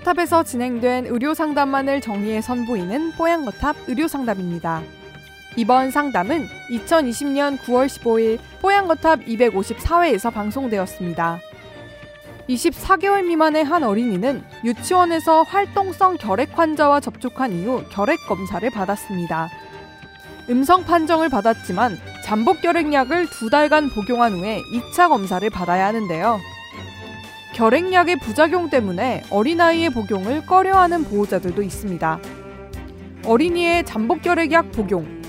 뽀양거탑에서 진행된 의료 상담만을 정리해 선보이는 뽀양거탑 의료 상담입니다. 이번 상담은 2020년 9월 15일 뽀양거탑 254회에서 방송되었습니다. 24개월 미만의 한 어린이는 유치원에서 활동성 결핵 환자와 접촉한 이후 결핵 검사를 받았습니다. 음성 판정을 받았지만 잠복 결핵약을 두 달간 복용한 후에 2차 검사를 받아야 하는데요. 결핵약의 부작용 때문에 어린아이의 복용을 꺼려하는 보호자들도 있습니다. 어린이의 잠복 결핵약 복용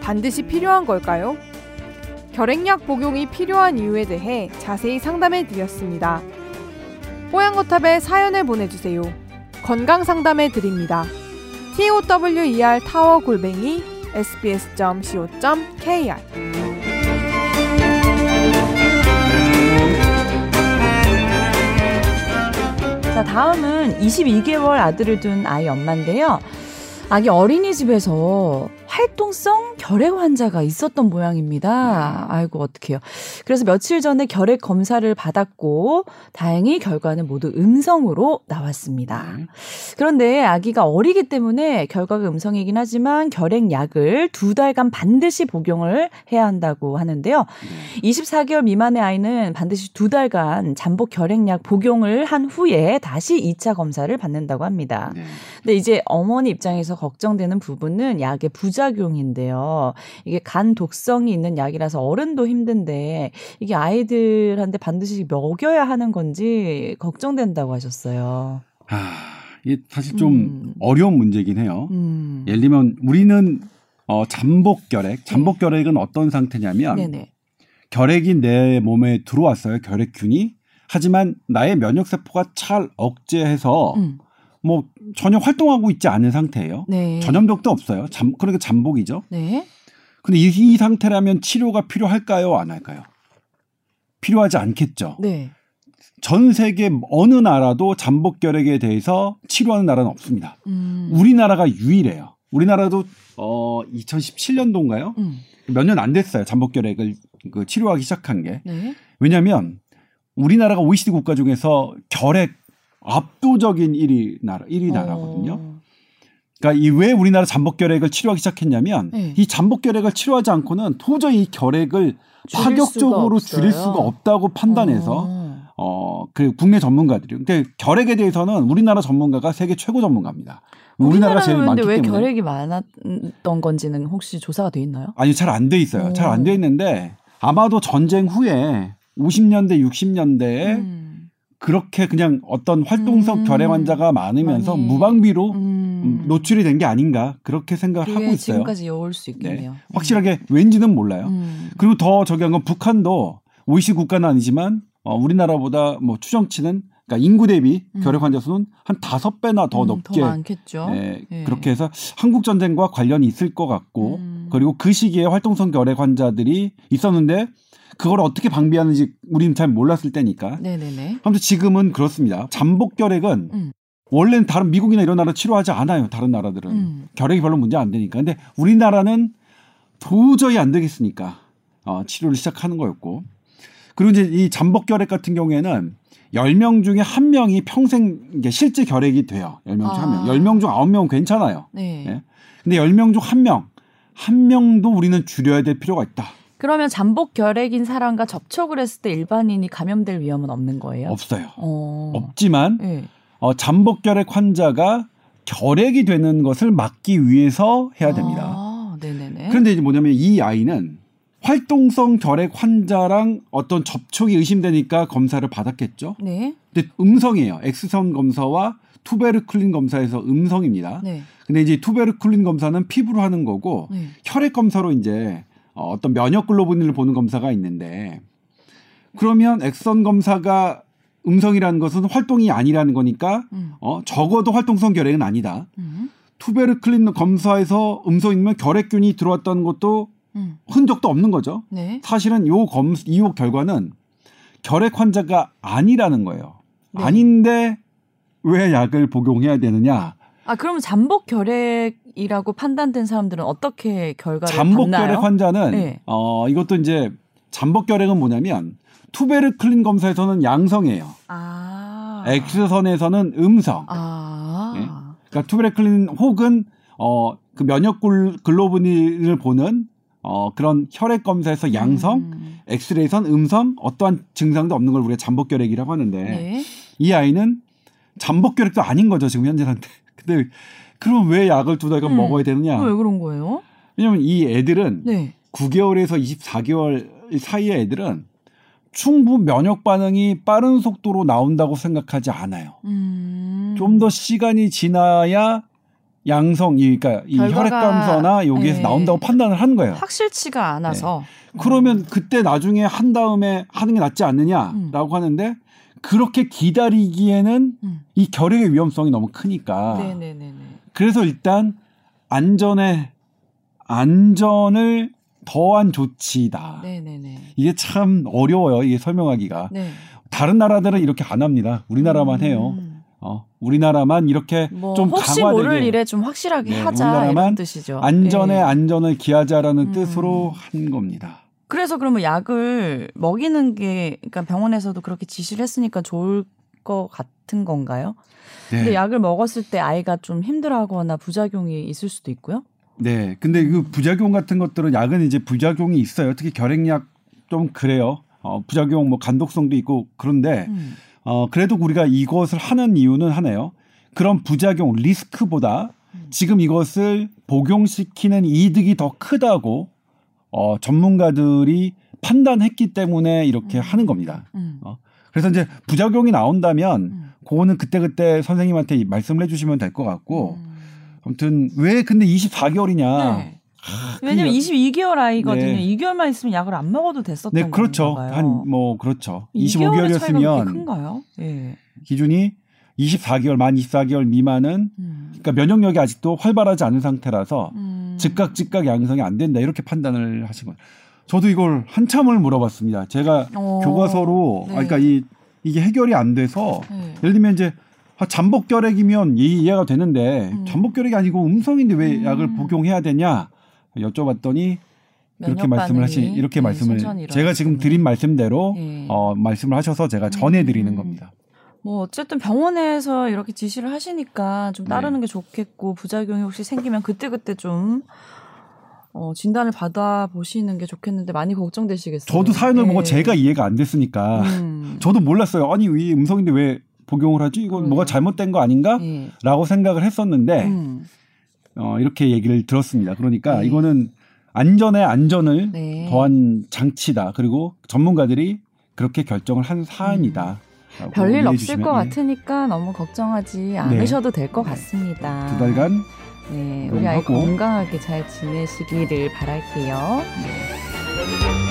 반드시 필요한 걸까요? 결핵약 복용이 필요한 이유에 대해 자세히 상담해 드렸습니다. 뽀양거탑에 사연을 보내주세요. 건강 상담해 드립니다. tower 타워 골뱅이 sbs.co.kr 자, 다음은 22개월 아들을 둔 아이 엄마인데요. 아기 어린이집에서 활동성 결핵 환자가 있었던 모양입니다. 아이고 어떡해요. 그래서 며칠 전에 결핵 검사를 받았고 다행히 결과는 모두 음성으로 나왔습니다. 네. 그런데 아기가 어리기 때문에 결과가 음성이긴 하지만 결핵 약을 두 달간 반드시 복용을 해야 한다고 하는데요. 24개월 미만의 아이는 반드시 두 달간 잠복 결핵약 복용을 한 후에 다시 2차 검사를 받는다고 합니다. 네. 근데 이제 어머니 입장에서 걱정되는 부분은 약의 부작 용인데요. 이게 간 독성이 있는 약이라서 어른도 힘든데 이게 아이들한테 반드시 먹여야 하는 건지 걱정된다고 하셨어요. 아, 이게 사실 좀 음. 어려운 문제긴 해요. 음. 예를 들면 우리는 어, 잠복 결핵, 잠복 네. 결핵은 어떤 상태냐면 네네. 결핵이 내 몸에 들어왔어요. 결핵균이. 하지만 나의 면역 세포가 잘 억제해서 음. 뭐 전혀 활동하고 있지 않은 상태예요. 네. 전염력도 없어요. 잠 그러니까 잠복이죠. 네. 근데 이, 이 상태라면 치료가 필요할까요? 안 할까요? 필요하지 않겠죠. 네. 전 세계 어느 나라도 잠복 결핵에 대해서 치료하는 나라는 없습니다. 음. 우리나라가 유일해요. 우리나라도 어 2017년도인가요? 음. 몇년 안 됐어요. 잠복 결핵을 그 치료하기 시작한 게. 네. 왜냐하면 우리나라가 OECD 국가 중에서 결핵 압도적인 1위 나라 1위 나라거든요. 어. 그러니까 이 왜 우리나라 잠복 결핵을 치료하기 시작했냐면 네. 이 잠복 결핵을 치료하지 않고는 도저히 이 결핵을 파격적으로 수가 줄일 수가 없다고 판단해서 어. 그 국내 전문가들이 근데 결핵에 대해서는 우리나라 전문가가 세계 최고 전문가입니다. 우리나라가 제일 많기 왜 때문에. 결핵이 많았던 건지는 혹시 조사가 돼 있나요? 아니 잘 안 돼 있어요. 잘 안 돼 있는데 아마도 전쟁 후에 50년대 60년대에 음. 그렇게 그냥 어떤 활동성 음. 결핵 환자가 많으면서 많이. 무방비로 음. 노출이 된 게 아닌가 그렇게 생각을 하고 있어요. 지금까지 이어올 수 있겠네요. 네. 확실하게 왠지는 몰라요. 음. 그리고 더 저기 한건 북한도 OECD 국가는 아니지만 어, 우리나라보다 뭐 추정치는 그러니까 인구 대비 음. 결핵 환자 수는 한 다섯 배나 더 음, 높게 더 많겠죠. 네, 네. 그렇게 해서 한국 전쟁과 관련이 있을 것 같고 음. 그리고 그 시기에 활동성 결핵 환자들이 있었는데 그걸 어떻게 방비하는지 우리는 잘 몰랐을 때니까. 네네네. 아무튼 지금은 그렇습니다. 잠복 결핵은 음. 원래는 다른 미국이나 이런 나라 치료하지 않아요. 다른 나라들은 음. 결핵이 별로 문제 안 되니까. 근데 우리나라는 도저히 안 되겠으니까 어, 치료를 시작하는 거였고. 그리고 이제 이 잠복 결핵 같은 경우에는 10명 중에 한 명이 평생 이게 실제 결핵이 돼요. 10명 중 아. 1명. 10명 중 9명은 괜찮아요. 네. 네. 근데 10명 중한 명, 한 명도 우리는 줄여야 될 필요가 있다. 그러면 잠복 결핵인 사람과 접촉을 했을 때 일반인이 감염될 위험은 없는 거예요? 없어요. 어. 없지만 네. 어, 잠복 결핵 환자가 결핵이 되는 것을 막기 위해서 해야 됩니다. 아, 네네네. 그런데 이제 뭐냐면 이 아이는 활동성 결핵 환자랑 어떤 접촉이 의심되니까 검사를 받았겠죠. 네. 근데 음성이에요. 엑스선 검사와 투베르쿨린 검사에서 음성입니다. 네. 근데 이제 투베르쿨린 검사는 피부로 하는 거고 네. 혈액 검사로 이제 어, 어떤 면역 글로불린을 보는 검사가 있는데 그러면 엑스선 검사가 음성이라는 것은 활동이 아니라는 거니까 음. 어, 적어도 활동성 결핵은 아니다. 음. 투베르쿨린 검사에서 음성이면 결핵균이 들어왔다는 것도 음. 흔적도 없는 거죠. 네. 사실은 요 검, 이요 결과는 결핵 환자가 아니라는 거예요. 네. 아닌데 왜 약을 복용해야 되느냐? 아 그러면 잠복 결핵이라고 판단된 사람들은 어떻게 결과를 잠복 결핵 환자는 네. 어 이것도 이제 잠복 결핵은 뭐냐면 투베르쿨린 검사에서는 양성이에요. 아. 엑스선에서는 음성. 아. 그러니까 투베르쿨린 혹은 어 그 면역 글로브린을 보는 어 그런 혈액 검사에서 양성, 음. 엑스레이선 음성, 어떠한 증상도 없는 걸 우리가 잠복 결핵이라고 하는데 네. 이 아이는 잠복 결핵도 아닌 거죠 지금 현재 상태. 근데 그럼 왜 약을 두 달간 음. 먹어야 되느냐? 왜 그런 거예요? 왜냐면 이 애들은 네. 9개월에서 24개월 사이의 애들은 충분 면역 반응이 빠른 속도로 나온다고 생각하지 않아요. 음. 좀더 시간이 지나야 양성, 그러니까 이 혈액 감소나 여기에서 네. 나온다고 판단을 하는 거예요. 확실치가 않아서. 네. 그러면 그때 나중에 한 다음에 하는 게 낫지 않느냐라고 음. 하는데 그렇게 기다리기에는 음. 이 결핵의 위험성이 너무 크니까. 네네네. 그래서 일단 안전에 안전을 더한 조치다. 네네네. 이게 참 어려워요. 이게 설명하기가. 네. 다른 나라들은 이렇게 안 합니다. 우리나라만 음. 해요. 어, 우리나라만 이렇게 좀 혹시 강화되게 모를 일에 좀 확실하게 네, 하자 이런 뜻이죠. 안전에 네. 안전을 기하자라는 음. 뜻으로 한 겁니다. 그래서 그러면 약을 먹이는 게 그러니까 병원에서도 그렇게 지시를 했으니까 좋을 것 같은 건가요? 네. 근데 약을 먹었을 때 아이가 좀 힘들어하거나 부작용이 있을 수도 있고요. 네. 근데 그 부작용 같은 것들은 약은 이제 부작용이 있어요. 특히 결핵약 좀 그래요. 어, 부작용 뭐 간독성도 있고 그런데 음. 어, 그래도 우리가 이것을 하는 이유는 하네요. 그런 부작용 리스크보다 음. 지금 이것을 복용시키는 이득이 더 크다고 어, 전문가들이 판단했기 때문에 이렇게 음. 하는 겁니다. 음. 어, 그래서 이제 부작용이 나온다면 음. 그거는 그때그때 선생님한테 말씀을 해주시면 될 것 같고 음. 아무튼 왜 근데 24개월이냐? 네. 아, 왜냐면 22개월 아이거든요. 네. 2개월만 있으면 약을 안 먹어도 됐었던 네, 그렇죠. 한 뭐 그렇죠. 25개월이었으면 큰가요? 네. 기준이 24개월 만 24개월 미만은 음. 그러니까 면역력이 아직도 활발하지 않은 상태라서 음. 즉각 즉각 양성이 안 된다 이렇게 판단을 하신 거예요. 저도 이걸 한참을 물어봤습니다. 제가 오. 어. 교과서로 네. 아, 그러니까 이 이게 해결이 안 돼서 네. 예를 들면 이제 아, 잠복 결핵이면 이해가 되는데 음. 잠복 결핵이 아니고 음성인데 왜 음. 약을 복용해야 되냐 여쭤봤더니 그렇게 말씀을 하시 이렇게 네, 말씀을 제가 지금 드린 말씀대로 네. 어, 말씀을 하셔서 제가 전해드리는 음. 겁니다. 뭐 어쨌든 병원에서 이렇게 지시를 하시니까 좀 따르는 네. 게 좋겠고 부작용이 혹시 생기면 그때 그때 좀 어, 진단을 받아 보시는 게 좋겠는데 많이 걱정되시겠어요. 저도 사연을 네. 보고 제가 이해가 안 됐으니까 음. 저도 몰랐어요. 아니 이 음성인데 왜 복용을 하지? 이건 뭐가 잘못된 거 아닌가? 네. 라고 생각을 했었는데 음. 어, 이렇게 얘기를 들었습니다. 그러니까 네. 이거는 안전에 안전을 네. 더한 장치다. 그리고 전문가들이 그렇게 결정을 한 사안이다. 음. 별일 없을 것 같으니까 너무 걱정하지 네. 않으셔도 될 것 같습니다. 두 달간 네, 우리 아이 건강하게 잘 지내시기를 바랄게요. 네.